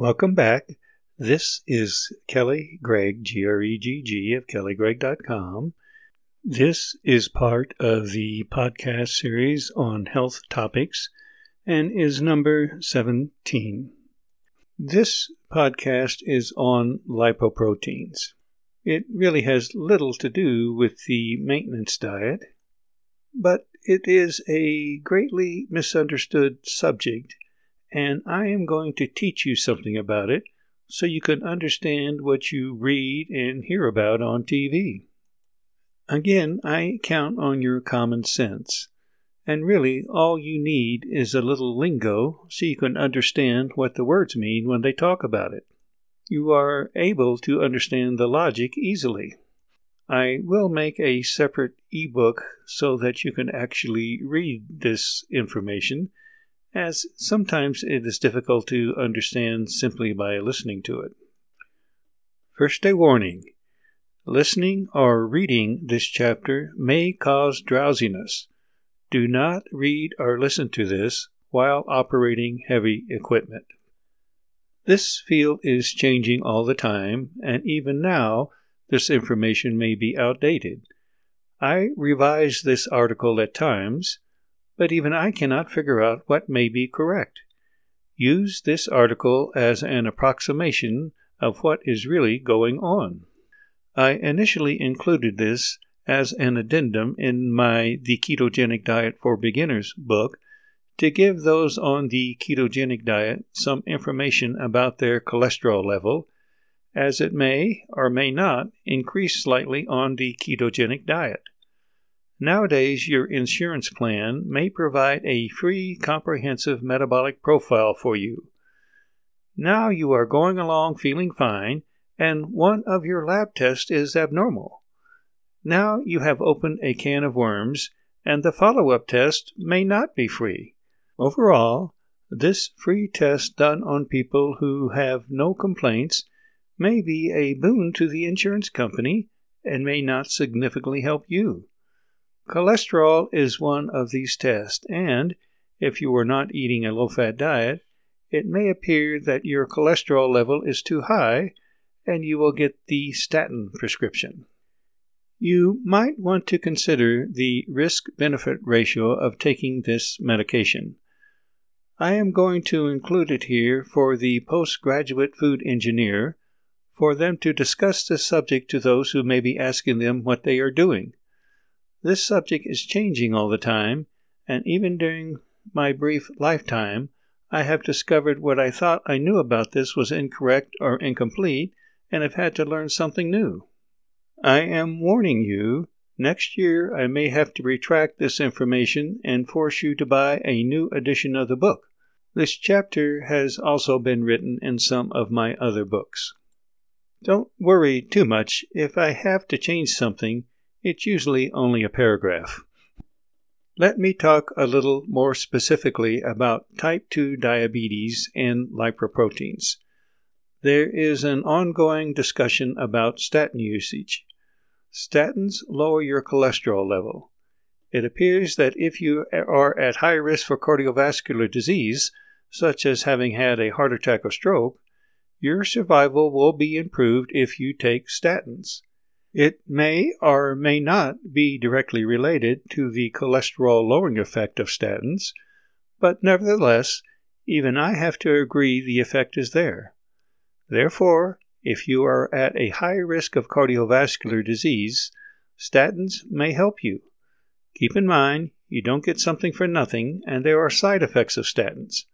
Welcome back. This is Kelly Gregg, G R E G G, of kellygregg.com. This is part of the podcast series on health topics and is number 17. This podcast is on lipoproteins. It really has little to do with the maintenance diet, but it is a greatly misunderstood subject, and I am going to teach you something about it so you can understand what you read and hear about on TV. Again, I count on your common sense. And really, all you need is a little lingo so you can understand what the words mean when they talk about it. You are able to understand the logic easily. I will make a separate ebook so that you can actually read this information, as sometimes it is difficult to understand simply by listening to it. First, a warning Listening or reading this chapter may cause drowsiness. Do not read or listen to this while operating heavy equipment. This field is changing all the time, and even now, this information may be outdated. I revise this article at times, but even I cannot figure out what may be correct. Use this article as an approximation of what is really going on. I initially included this as an addendum in my The Ketogenic Diet for Beginners book to give those on the ketogenic diet some information about their cholesterol level, as it may or may not increase slightly on the ketogenic diet. Nowadays, your insurance plan may provide a free comprehensive metabolic profile for you. Now you are going along feeling fine and one of your lab tests is abnormal. Now you have opened a can of worms, and the follow up test may not be free. Overall, this free test done on people who have no complaints may be a boon to the insurance company and may not significantly help you. Cholesterol is one of these tests, and if you are not eating a low fat diet, it may appear that your cholesterol level is too high and you will get the statin prescription. You might want to consider the risk benefit ratio of taking this medication. I am going to include it here for the postgraduate food engineer for them to discuss this subject to those who may be asking them what they are doing. This subject is changing all the time, and even during my brief lifetime, I have discovered what I thought I knew about this was incorrect or incomplete, and have had to learn something new. I am warning you, next year I may have to retract this information and force you to buy a new edition of the book. This chapter has also been written in some of my other books. Don't worry too much. If I have to change something, it's usually only a paragraph. Let me talk a little more specifically about type 2 diabetes and lipoproteins there is an ongoing discussion about statin usage. Statins lower your cholesterol level. It appears that if you are at high risk for cardiovascular disease, such as having had a heart attack or stroke, your survival will be improved if you take statins. It may or may not be directly related to the cholesterol lowering effect of statins, but nevertheless, even I have to agree the effect is there. Therefore, if you are at a high risk of cardiovascular disease, statins may help you. Keep in mind, you don't get something for nothing, and there are side effects of statins.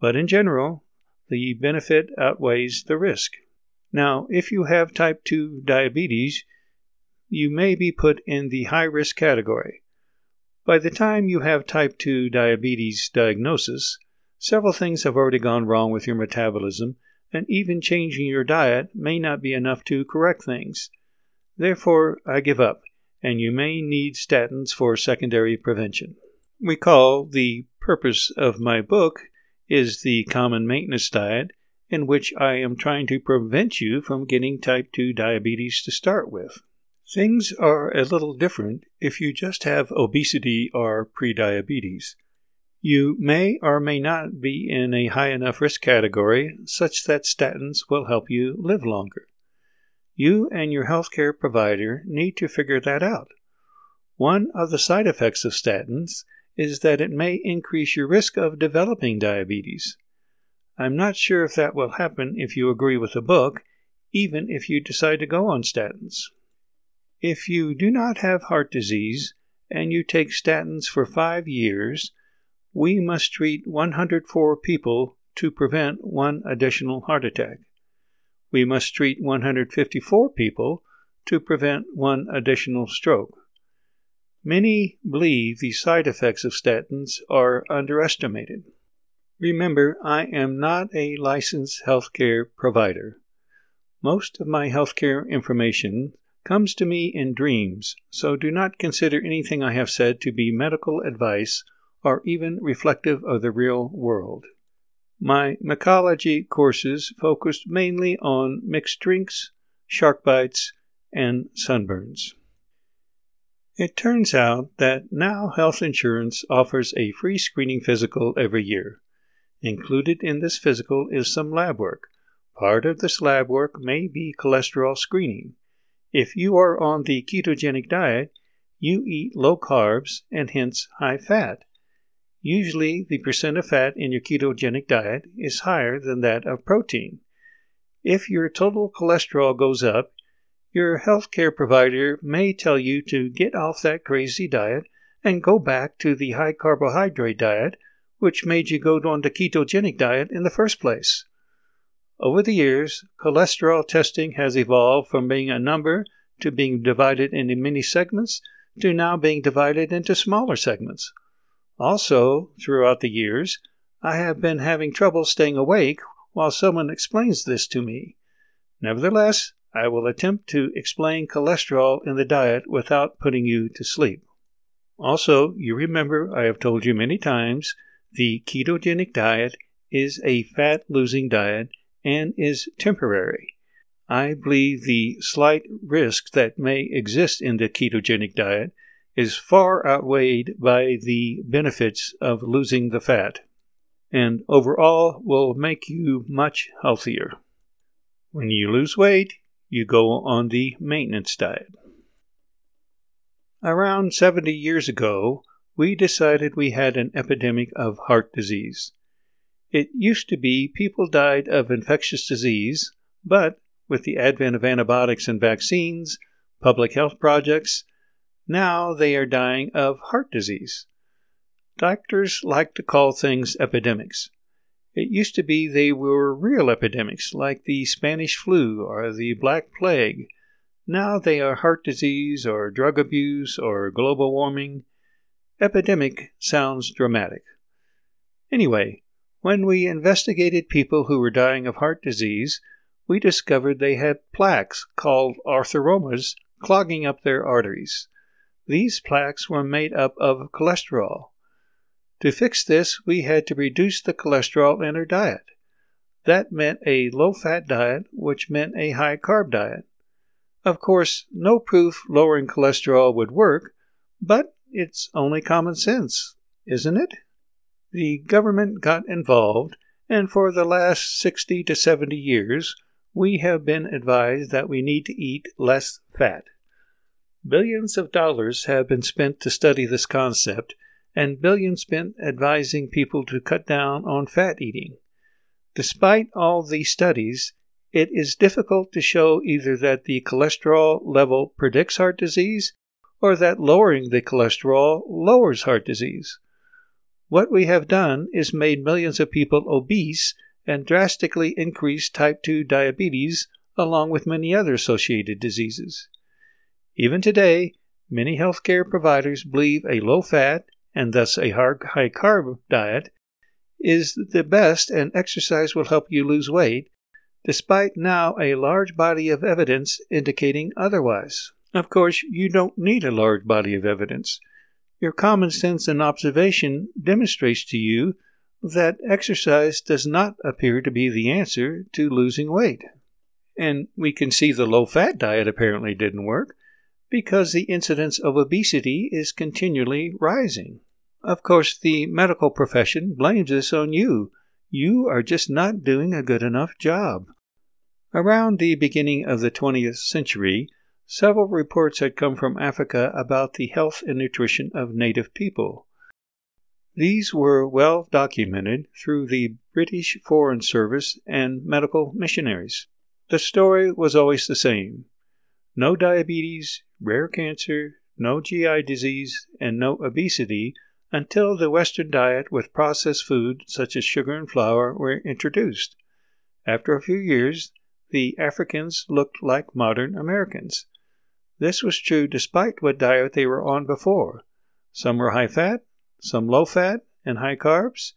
But in general, the benefit outweighs the risk. Now, if you have type 2 diabetes, you may be put in the high risk category. By the time you have type 2 diabetes diagnosis, several things have already gone wrong with your metabolism and even changing your diet may not be enough to correct things. Therefore, I give up, and you may need statins for secondary prevention. Recall the purpose of my book is the common maintenance diet, in which I am trying to prevent you from getting type 2 diabetes to start with. Things are a little different if you just have obesity or prediabetes. You may or may not be in a high enough risk category such that statins will help you live longer. You and your healthcare provider need to figure that out. One of the side effects of statins is that it may increase your risk of developing diabetes. I'm not sure if that will happen if you agree with the book, even if you decide to go on statins. If you do not have heart disease and you take statins for five years, we must treat 104 people to prevent one additional heart attack. We must treat 154 people to prevent one additional stroke. Many believe the side effects of statins are underestimated. Remember, I am not a licensed healthcare provider. Most of my healthcare information comes to me in dreams, so do not consider anything I have said to be medical advice or even reflective of the real world. My mycology courses focused mainly on mixed drinks, shark bites, and sunburns. It turns out that now health insurance offers a free screening physical every year. Included in this physical is some lab work. Part of this lab work may be cholesterol screening. If you are on the ketogenic diet, you eat low carbs and hence high fat. Usually, the percent of fat in your ketogenic diet is higher than that of protein. If your total cholesterol goes up, your healthcare provider may tell you to get off that crazy diet and go back to the high carbohydrate diet, which made you go on the ketogenic diet in the first place. Over the years, cholesterol testing has evolved from being a number to being divided into many segments to now being divided into smaller segments. Also, throughout the years, I have been having trouble staying awake while someone explains this to me. Nevertheless, I will attempt to explain cholesterol in the diet without putting you to sleep. Also, you remember I have told you many times the ketogenic diet is a fat losing diet and is temporary. I believe the slight risk that may exist in the ketogenic diet is far outweighed by the benefits of losing the fat, and overall will make you much healthier. When you lose weight, you go on the maintenance diet. Around 70 years ago, we decided we had an epidemic of heart disease. It used to be people died of infectious disease, but with the advent of antibiotics and vaccines, public health projects, now they are dying of heart disease. Doctors like to call things epidemics. It used to be they were real epidemics, like the Spanish flu or the Black Plague. Now they are heart disease or drug abuse or global warming. Epidemic sounds dramatic. Anyway, when we investigated people who were dying of heart disease, we discovered they had plaques called atheromas clogging up their arteries. These plaques were made up of cholesterol. To fix this, we had to reduce the cholesterol in our diet. That meant a low fat diet, which meant a high carb diet. Of course, no proof lowering cholesterol would work, but it's only common sense, isn't it? The government got involved, and for the last 60 to 70 years, we have been advised that we need to eat less fat. Billions of dollars have been spent to study this concept, and billions spent advising people to cut down on fat eating. Despite all these studies, it is difficult to show either that the cholesterol level predicts heart disease or that lowering the cholesterol lowers heart disease. What we have done is made millions of people obese and drastically increased type 2 diabetes along with many other associated diseases. Even today, many healthcare providers believe a low fat, and thus a high carb diet is the best and exercise will help you lose weight, despite now a large body of evidence indicating otherwise. Of course, you don't need a large body of evidence. Your common sense and observation demonstrates to you that exercise does not appear to be the answer to losing weight. And we can see the low fat diet apparently didn't work because the incidence of obesity is continually rising. Of course, the medical profession blames this on you. You are just not doing a good enough job. Around the beginning of the 20th century, several reports had come from Africa about the health and nutrition of native people. These were well documented through the British Foreign Service and medical missionaries. The story was always the same no diabetes, rare cancer, no GI disease, and no obesity until the Western diet with processed food such as sugar and flour were introduced. After a few years, the Africans looked like modern Americans. This was true despite what diet they were on before. Some were high fat, some low fat, and high carbs.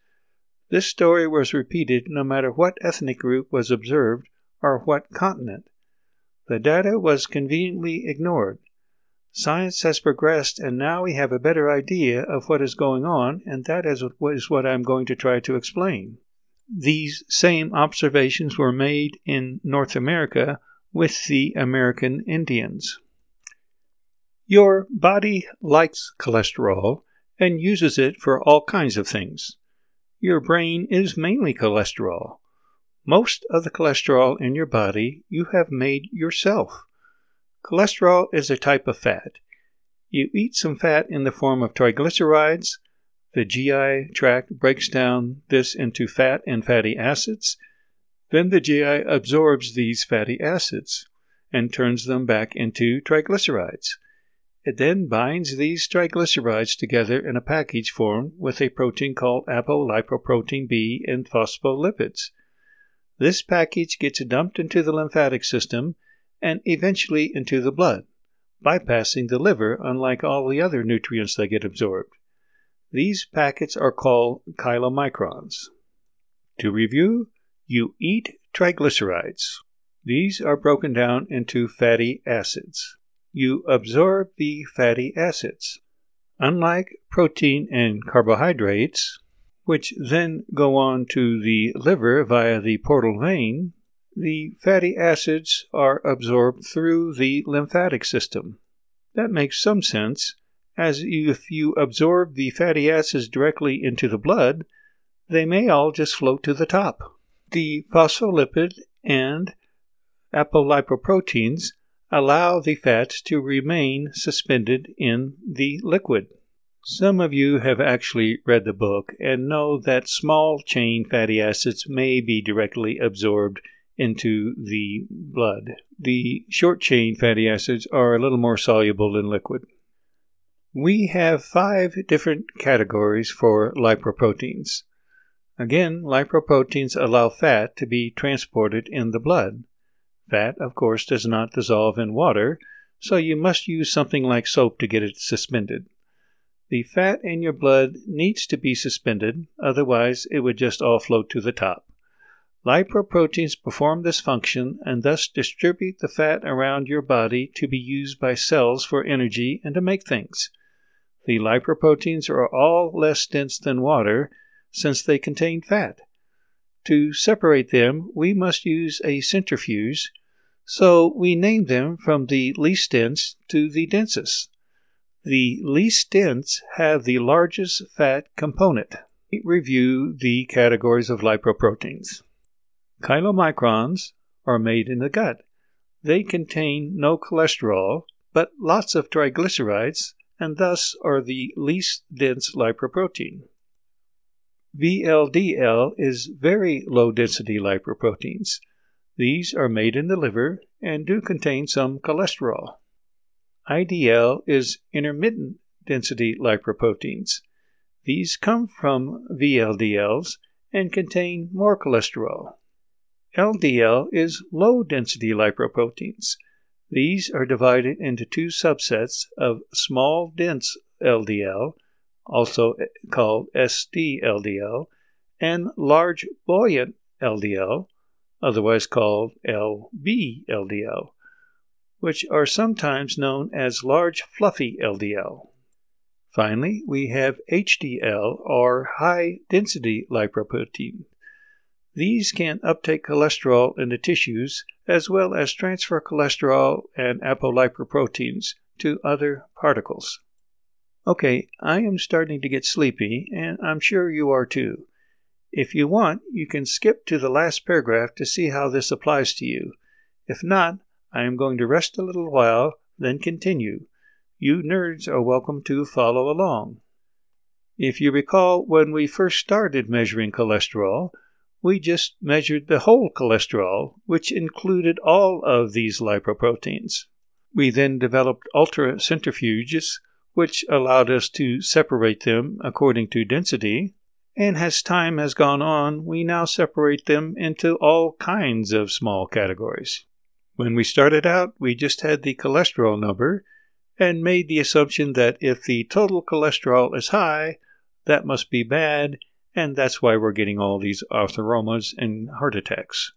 This story was repeated no matter what ethnic group was observed or what continent. The data was conveniently ignored. Science has progressed, and now we have a better idea of what is going on, and that is what I'm going to try to explain. These same observations were made in North America with the American Indians. Your body likes cholesterol and uses it for all kinds of things. Your brain is mainly cholesterol. Most of the cholesterol in your body you have made yourself. Cholesterol is a type of fat. You eat some fat in the form of triglycerides. The GI tract breaks down this into fat and fatty acids. Then the GI absorbs these fatty acids and turns them back into triglycerides. It then binds these triglycerides together in a package formed with a protein called apolipoprotein B and phospholipids. This package gets dumped into the lymphatic system and eventually into the blood, bypassing the liver unlike all the other nutrients that get absorbed. These packets are called chylomicrons. To review, you eat triglycerides. These are broken down into fatty acids you absorb the fatty acids. Unlike protein and carbohydrates, which then go on to the liver via the portal vein, the fatty acids are absorbed through the lymphatic system. That makes some sense, as if you absorb the fatty acids directly into the blood, they may all just float to the top. The phospholipid and apolipoproteins allow the fats to remain suspended in the liquid. Some of you have actually read the book and know that small chain fatty acids may be directly absorbed into the blood. The short chain fatty acids are a little more soluble in liquid. We have five different categories for lipoproteins. Again, lipoproteins allow fat to be transported in the blood. Fat, of course, does not dissolve in water, so you must use something like soap to get it suspended. The fat in your blood needs to be suspended, otherwise, it would just all float to the top. Lipoproteins perform this function and thus distribute the fat around your body to be used by cells for energy and to make things. The lipoproteins are all less dense than water since they contain fat. To separate them, we must use a centrifuge, so we name them from the least dense to the densest. The least dense have the largest fat component. We review the categories of lipoproteins. Chylomicrons are made in the gut. They contain no cholesterol, but lots of triglycerides, and thus are the least dense lipoprotein. VLDL is very low density lipoproteins. These are made in the liver and do contain some cholesterol. IDL is intermittent density lipoproteins. These come from VLDLs and contain more cholesterol. LDL is low density lipoproteins. These are divided into two subsets of small dense LDL also called SDLDL, and large buoyant LDL, otherwise called LBLDL, which are sometimes known as large fluffy LDL. Finally, we have HDL, or high density lipoprotein. These can uptake cholesterol in the tissues as well as transfer cholesterol and apolipoproteins to other particles. Okay, I am starting to get sleepy, and I'm sure you are too. If you want, you can skip to the last paragraph to see how this applies to you. If not, I am going to rest a little while, then continue. You nerds are welcome to follow along. If you recall, when we first started measuring cholesterol, we just measured the whole cholesterol, which included all of these lipoproteins. We then developed ultracentrifuges, which allowed us to separate them according to density. And as time has gone on, we now separate them into all kinds of small categories. When we started out, we just had the cholesterol number and made the assumption that if the total cholesterol is high, that must be bad, and that's why we're getting all these atheromas and heart attacks.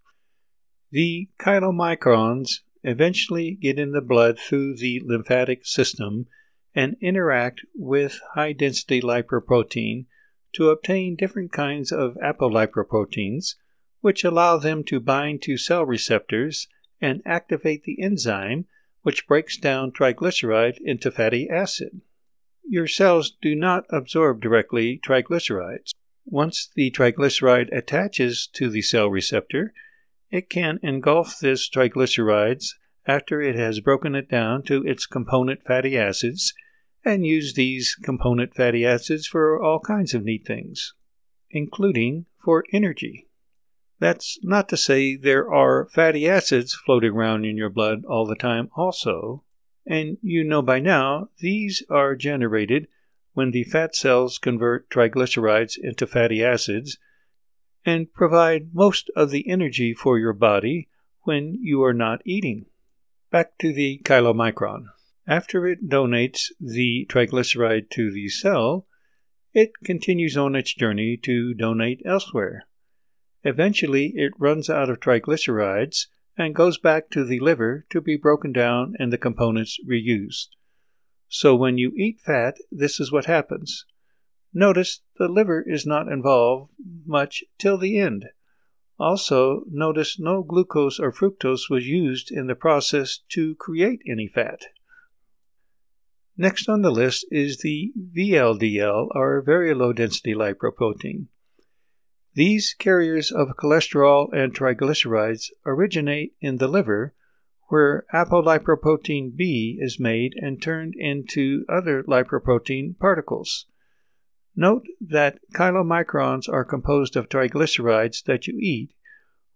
The chylomicrons eventually get in the blood through the lymphatic system and interact with high density lipoprotein to obtain different kinds of apolipoproteins, which allow them to bind to cell receptors and activate the enzyme which breaks down triglyceride into fatty acid. Your cells do not absorb directly triglycerides. Once the triglyceride attaches to the cell receptor, it can engulf this triglycerides after it has broken it down to its component fatty acids and use these component fatty acids for all kinds of neat things, including for energy. That's not to say there are fatty acids floating around in your blood all the time, also, and you know by now these are generated when the fat cells convert triglycerides into fatty acids and provide most of the energy for your body when you are not eating. Back to the chylomicron. After it donates the triglyceride to the cell, it continues on its journey to donate elsewhere. Eventually, it runs out of triglycerides and goes back to the liver to be broken down and the components reused. So when you eat fat, this is what happens. Notice the liver is not involved much till the end. Also, notice no glucose or fructose was used in the process to create any fat. Next on the list is the VLDL, or very low density lipoprotein. These carriers of cholesterol and triglycerides originate in the liver where apolipoprotein B is made and turned into other lipoprotein particles. Note that chylomicrons are composed of triglycerides that you eat,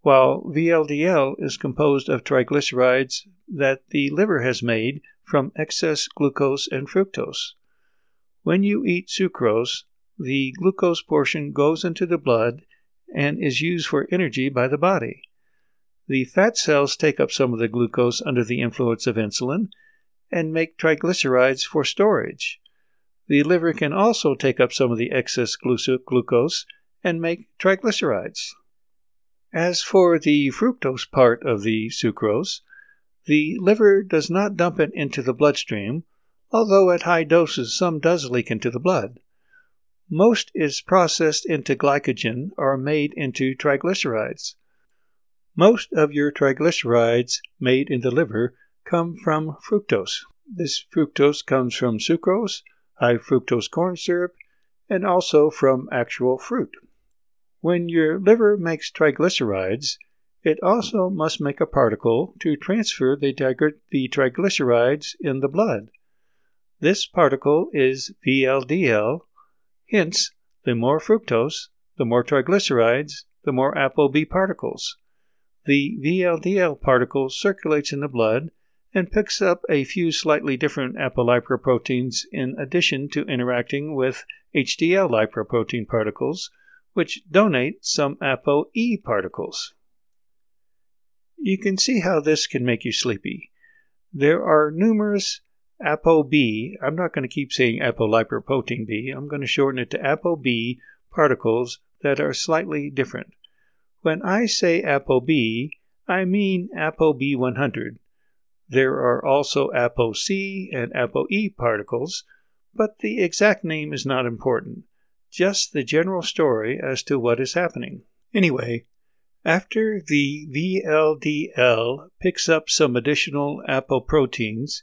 while VLDL is composed of triglycerides that the liver has made from excess glucose and fructose. When you eat sucrose, the glucose portion goes into the blood and is used for energy by the body. The fat cells take up some of the glucose under the influence of insulin and make triglycerides for storage. The liver can also take up some of the excess glucose and make triglycerides. As for the fructose part of the sucrose, the liver does not dump it into the bloodstream, although at high doses some does leak into the blood. Most is processed into glycogen or made into triglycerides. Most of your triglycerides made in the liver come from fructose. This fructose comes from sucrose, high fructose corn syrup, and also from actual fruit. When your liver makes triglycerides, it also must make a particle to transfer the, the triglycerides in the blood. This particle is VLDL, hence, the more fructose, the more triglycerides, the more ApoB particles. The VLDL particle circulates in the blood and picks up a few slightly different apolipoproteins in addition to interacting with HDL lipoprotein particles, which donate some ApoE particles. You can see how this can make you sleepy. There are numerous ApoB, I'm not going to keep saying apolipoprotein B, I'm going to shorten it to ApoB particles that are slightly different. When I say ApoB, I mean ApoB100. There are also ApoC and ApoE particles, but the exact name is not important, just the general story as to what is happening. Anyway, after the VLDL picks up some additional apoproteins,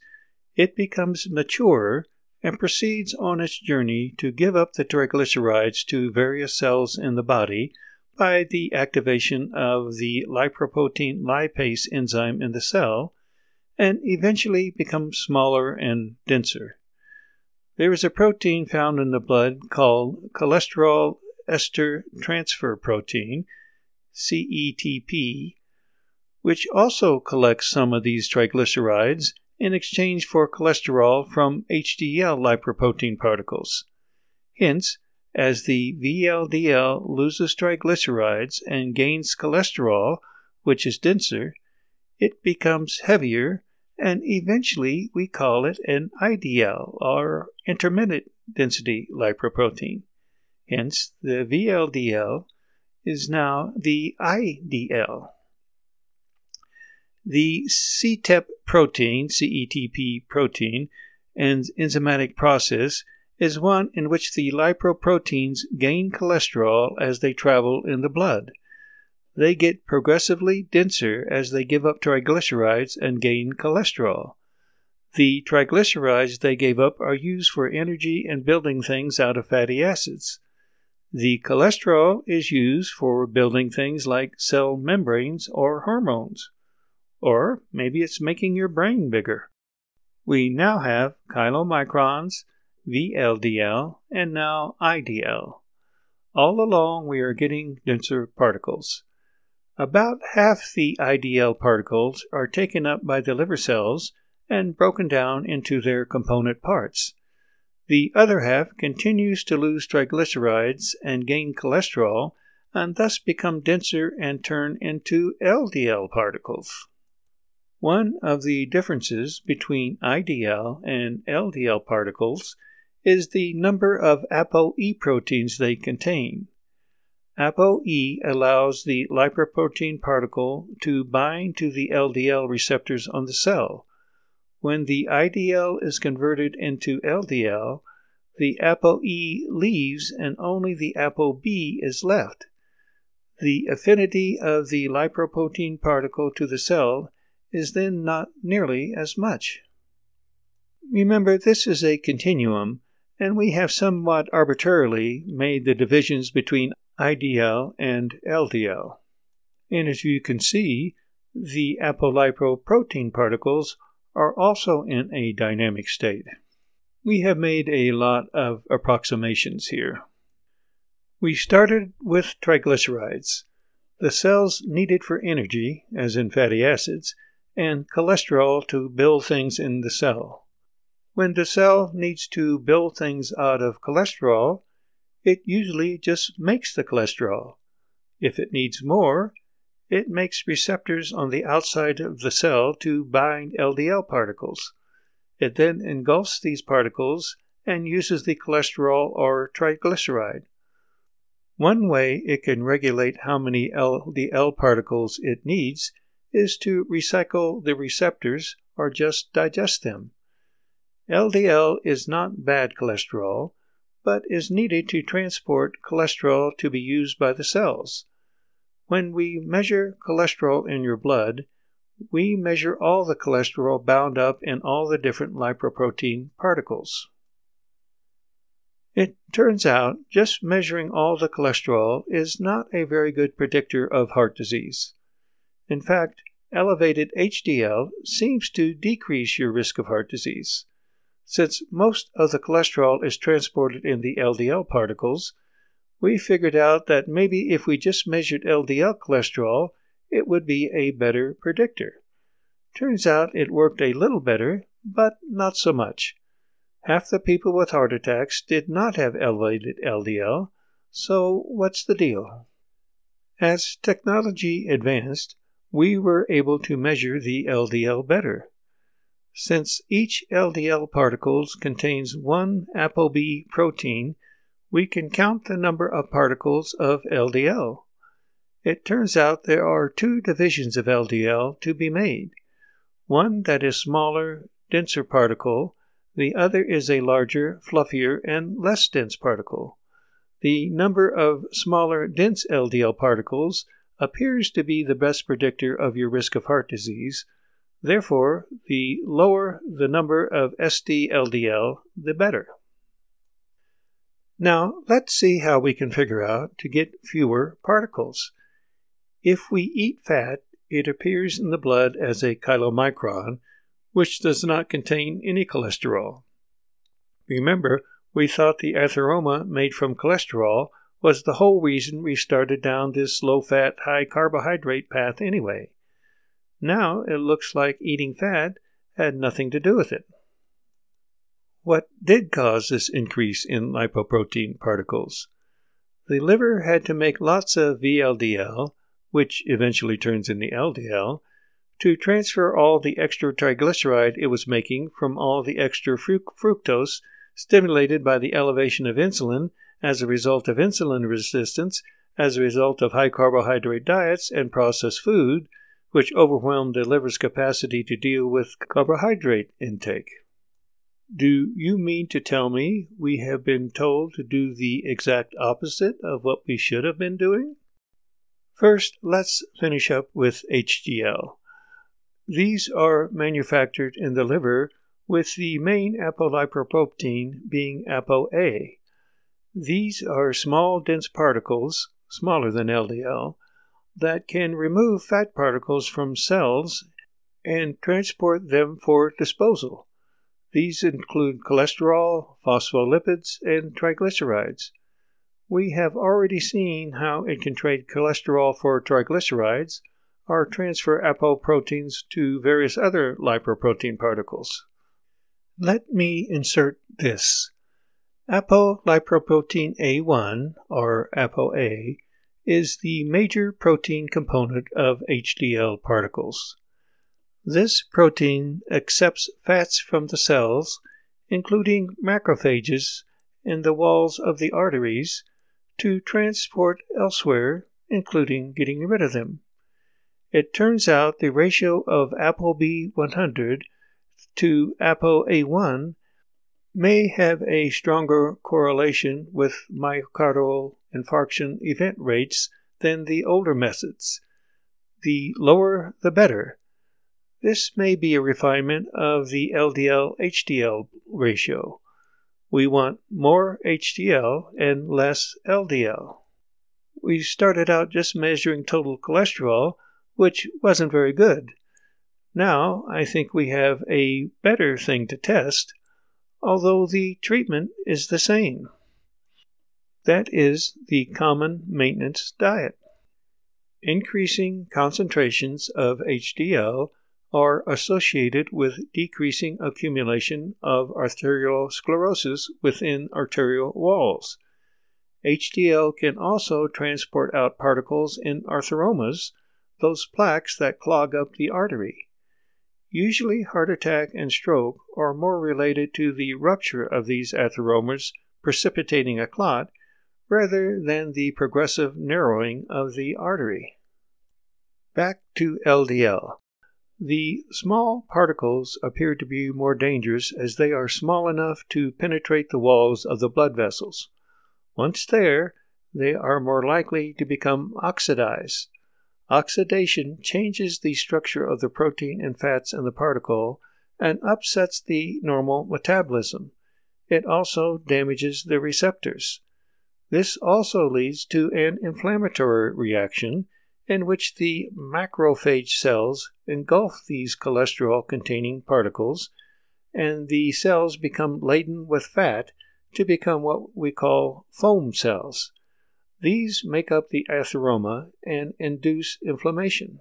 it becomes mature and proceeds on its journey to give up the triglycerides to various cells in the body by the activation of the lipoprotein lipase enzyme in the cell and eventually becomes smaller and denser. There is a protein found in the blood called cholesterol ester transfer protein, CETP, which also collects some of these triglycerides in exchange for cholesterol from HDL lipoprotein particles. Hence, as the VLDL loses triglycerides and gains cholesterol, which is denser, it becomes heavier, and eventually we call it an IDL, or intermediate density lipoprotein. Hence, the VLDL is now the IDL. The CETP protein, CETP protein, and enzymatic process is one in which the lipoproteins gain cholesterol as they travel in the blood. They get progressively denser as they give up triglycerides and gain cholesterol. The triglycerides they gave up are used for energy and building things out of fatty acids. The cholesterol is used for building things like cell membranes or hormones. Or maybe it's making your brain bigger. We now have chylomicrons, VLDL, and now IDL. All along, we are getting denser particles. About half the IDL particles are taken up by the liver cells and broken down into their component parts. The other half continues to lose triglycerides and gain cholesterol, and thus become denser and turn into LDL particles. One of the differences between IDL and LDL particles is the number of ApoE proteins they contain. ApoE allows the lipoprotein particle to bind to the LDL receptors on the cell. When the IDL is converted into LDL, the ApoE leaves and only the ApoB is left. The affinity of the lipoprotein particle to the cell is then not nearly as much. Remember, this is a continuum, and we have somewhat arbitrarily made the divisions between IDL and LDL. And as you can see, the apolipoprotein particles are also in a dynamic state. We have made a lot of approximations here. We started with triglycerides, the cells needed for energy, as in fatty acids, and cholesterol to build things in the cell. When the cell needs to build things out of cholesterol, it usually just makes the cholesterol. If it needs more, it makes receptors on the outside of the cell to bind LDL particles. It then engulfs these particles and uses the cholesterol or triglyceride. One way it can regulate how many LDL particles it needs is to recycle the receptors or just digest them. LDL is not bad cholesterol, but is needed to transport cholesterol to be used by the cells. When we measure cholesterol in your blood, we measure all the cholesterol bound up in all the different lipoprotein particles. It turns out just measuring all the cholesterol is not a very good predictor of heart disease. In fact, elevated HDL seems to decrease your risk of heart disease. Since most of the cholesterol is transported in the LDL particles, we figured out that maybe if we just measured LDL cholesterol, it would be a better predictor. Turns out it worked a little better, but not so much. Half the people with heart attacks did not have elevated LDL, so what's the deal? As technology advanced, we were able to measure the LDL better. Since each LDL particles contains one ApoB protein, we can count the number of particles of LDL. It turns out there are two divisions of LDL to be made. One that is smaller, denser particle, the other is a larger, fluffier, and less dense particle. The number of smaller, dense LDL particles appears to be the best predictor of your risk of heart disease, Therefore, the lower the number of SD-LDL, the better. Now, let's see how we can figure out to get fewer particles. If we eat fat, it appears in the blood as a chylomicron, which does not contain any cholesterol. Remember, we thought the atheroma made from cholesterol was the whole reason we started down this low fat, high carbohydrate path anyway. Now it looks like eating fat had nothing to do with it. What did cause this increase in lipoprotein particles? The liver had to make lots of VLDL, which eventually turns into LDL, to transfer all the extra triglyceride it was making from all the extra fructose stimulated by the elevation of insulin as a result of insulin resistance, as a result of high carbohydrate diets and processed food, which overwhelmed the liver's capacity to deal with carbohydrate intake. Do you mean to tell me we have been told to do the exact opposite of what we should have been doing? First, let's finish up with HDL. These are manufactured in the liver with the main apolipoprotein being ApoA. These are small, dense particles, smaller than LDL, that can remove fat particles from cells and transport them for disposal. These include cholesterol, phospholipids, and triglycerides. We have already seen how it can trade cholesterol for triglycerides or transfer apoproteins to various other lipoprotein particles. Let me insert this. Apolipoprotein A1, or ApoA, is the major protein component of HDL particles. This protein accepts fats from the cells, including macrophages in the walls of the arteries, to transport elsewhere, including getting rid of them. It turns out the ratio of ApoB100 to ApoA1 may have a stronger correlation with myocardial infarction event rates than the older methods. The lower, the better. This may be a refinement of the LDL HDL ratio. We want more HDL and less LDL. We started out just measuring total cholesterol, which wasn't very good. Now I think we have a better thing to test, although the treatment is the same. That is the common maintenance diet. Increasing concentrations of HDL are associated with decreasing accumulation of arteriosclerosis within arterial walls. HDL can also transport out particles in atheromas, those plaques that clog up the artery. Usually, heart attack and stroke are more related to the rupture of these atheromas precipitating a clot rather than the progressive narrowing of the artery. Back to LDL. The small particles appear to be more dangerous as they are small enough to penetrate the walls of the blood vessels. Once there, they are more likely to become oxidized, Oxidation changes the structure of the protein and fats in the particle and upsets the normal metabolism. It also damages the receptors. This also leads to an inflammatory reaction in which the macrophage cells engulf these cholesterol containing particles, and the cells become laden with fat to become what we call foam cells. These make up the atheroma and induce inflammation.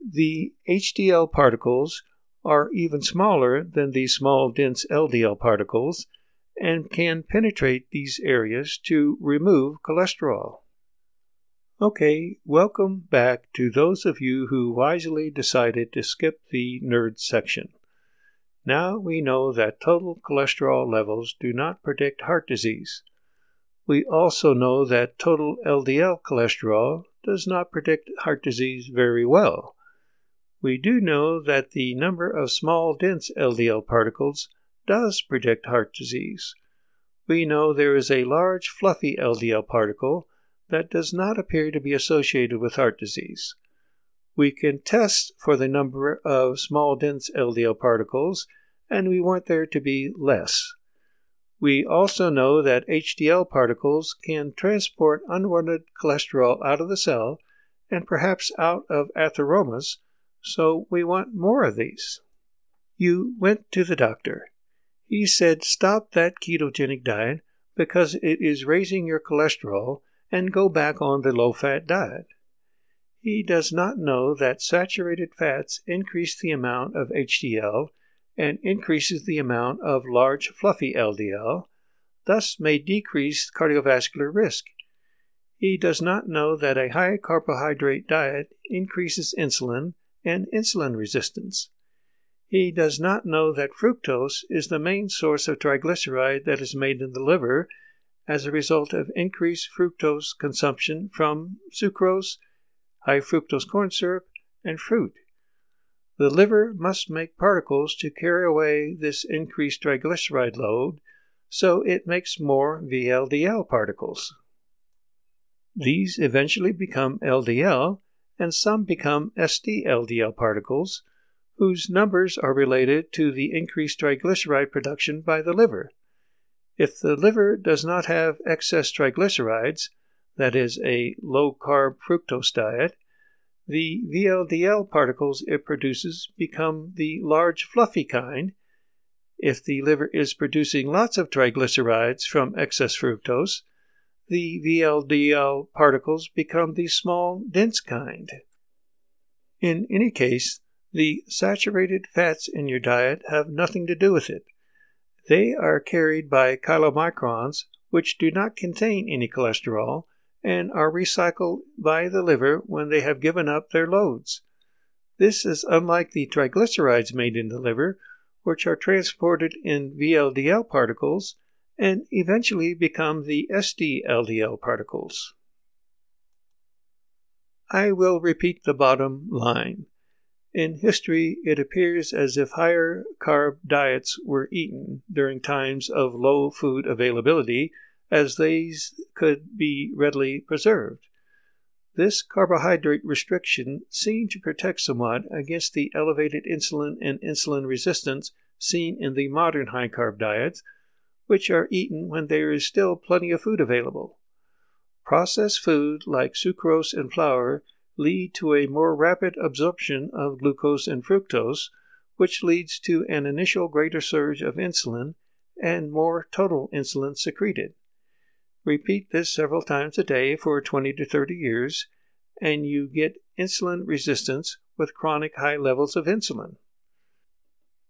The HDL particles are even smaller than the small dense LDL particles and can penetrate these areas to remove cholesterol. Okay, welcome back to those of you who wisely decided to skip the nerd section. Now we know that total cholesterol levels do not predict heart disease. We also know that total LDL cholesterol does not predict heart disease very well. We do know that the number of small dense LDL particles does predict heart disease. We know there is a large fluffy LDL particle that does not appear to be associated with heart disease. We can test for the number of small dense LDL particles, and we want there to be less. We also know that HDL particles can transport unwanted cholesterol out of the cell and perhaps out of atheromas, so we want more of these. You went to the doctor. He said stop that ketogenic diet because it is raising your cholesterol and go back on the low fat diet. He does not know that saturated fats increase the amount of HDL and increases the amount of large fluffy LDL, thus may decrease cardiovascular risk. He does not know that a high carbohydrate diet increases insulin and insulin resistance. He does not know that fructose is the main source of triglyceride that is made in the liver as a result of increased fructose consumption from sucrose, high fructose corn syrup, and fruit. The liver must make particles to carry away this increased triglyceride load, so it makes more VLDL particles. These eventually become LDL, and some become SDLDL particles, whose numbers are related to the increased triglyceride production by the liver. If the liver does not have excess triglycerides, that is, a low carb fructose diet, the VLDL particles it produces become the large fluffy kind. If the liver is producing lots of triglycerides from excess fructose, the VLDL particles become the small, dense kind. In any case, the saturated fats in your diet have nothing to do with it. They are carried by chylomicrons, which do not contain any cholesterol and are recycled by the liver when they have given up their loads. This is unlike the triglycerides made in the liver, which are transported in VLDL particles and eventually become the SDLDL particles. I will repeat the bottom line. In history, it appears as if higher carb diets were eaten during times of low food availability as these could be readily preserved. This carbohydrate restriction seemed to protect somewhat against the elevated insulin and insulin resistance seen in the modern high carb diets, which are eaten when there is still plenty of food available. Processed food like sucrose and flour lead to a more rapid absorption of glucose and fructose, which leads to an initial greater surge of insulin and more total insulin secreted. Repeat this several times a day for 20 to 30 years, and you get insulin resistance with chronic high levels of insulin.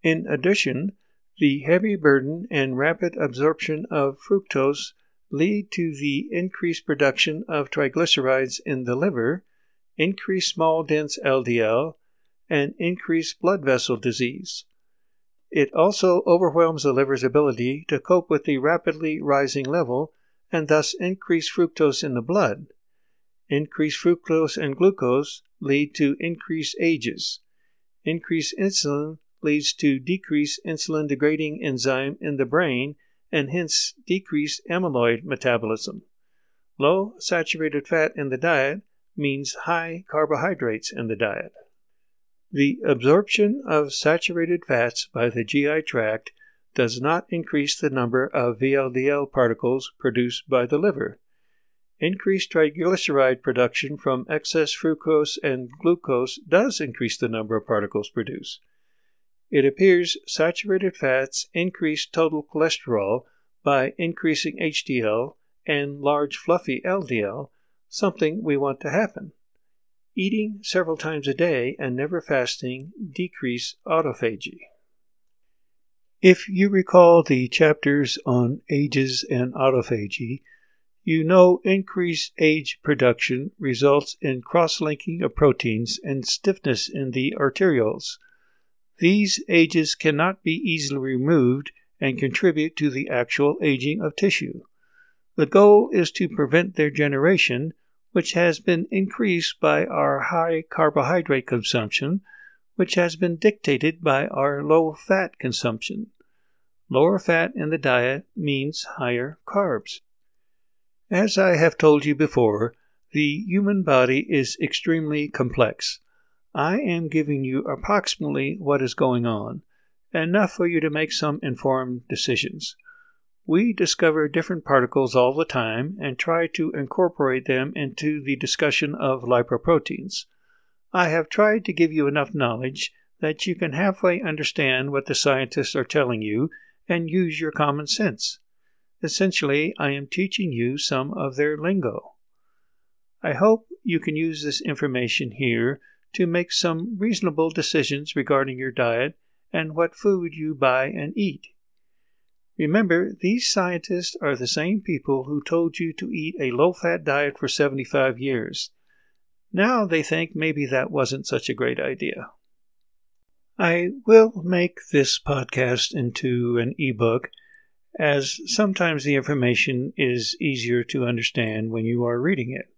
In addition, the heavy burden and rapid absorption of fructose lead to the increased production of triglycerides in the liver, increased small dense LDL, and increased blood vessel disease. It also overwhelms the liver's ability to cope with the rapidly rising level and thus increase fructose in the blood. Increased fructose and glucose lead to increased ages. Increased insulin leads to decreased insulin degrading enzyme in the brain and hence decreased amyloid metabolism. Low saturated fat in the diet means high carbohydrates in the diet. The absorption of saturated fats by the GI tract does not increase the number of VLDL particles produced by the liver. Increased triglyceride production from excess fructose and glucose does increase the number of particles produced. It appears saturated fats increase total cholesterol by increasing HDL and large fluffy LDL, something we want to happen. Eating several times a day and never fasting decrease autophagy. If you recall the chapters on ages and autophagy, you know increased age production results in cross linking of proteins and stiffness in the arterioles. These ages cannot be easily removed and contribute to the actual aging of tissue. The goal is to prevent their generation, which has been increased by our high carbohydrate consumption which has been dictated by our low fat consumption. Lower fat in the diet means higher carbs. As I have told you before, the human body is extremely complex. I am giving you approximately what is going on, enough for you to make some informed decisions. We discover different particles all the time and try to incorporate them into the discussion of lipoproteins. I have tried to give you enough knowledge that you can halfway understand what the scientists are telling you and use your common sense. Essentially, I am teaching you some of their lingo. I hope you can use this information here to make some reasonable decisions regarding your diet and what food you buy and eat. Remember, these scientists are the same people who told you to eat a low fat diet for 75 years. Now they think maybe that wasn't such a great idea. I will make this podcast into an ebook, as sometimes the information is easier to understand when you are reading it.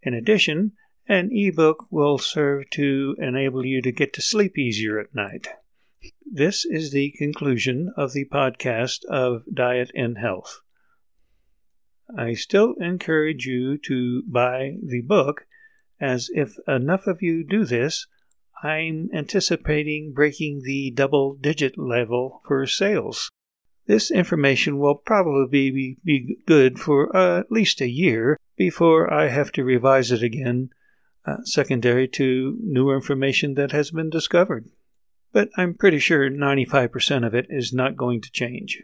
In addition, an ebook will serve to enable you to get to sleep easier at night. This is the conclusion of the podcast of Diet and Health. I still encourage you to buy the book, as if enough of you do this, I'm anticipating breaking the double digit level for sales. This information will probably be, be good for uh, at least a year before I have to revise it again, uh, secondary to newer information that has been discovered but I'm pretty sure 95% of it is not going to change.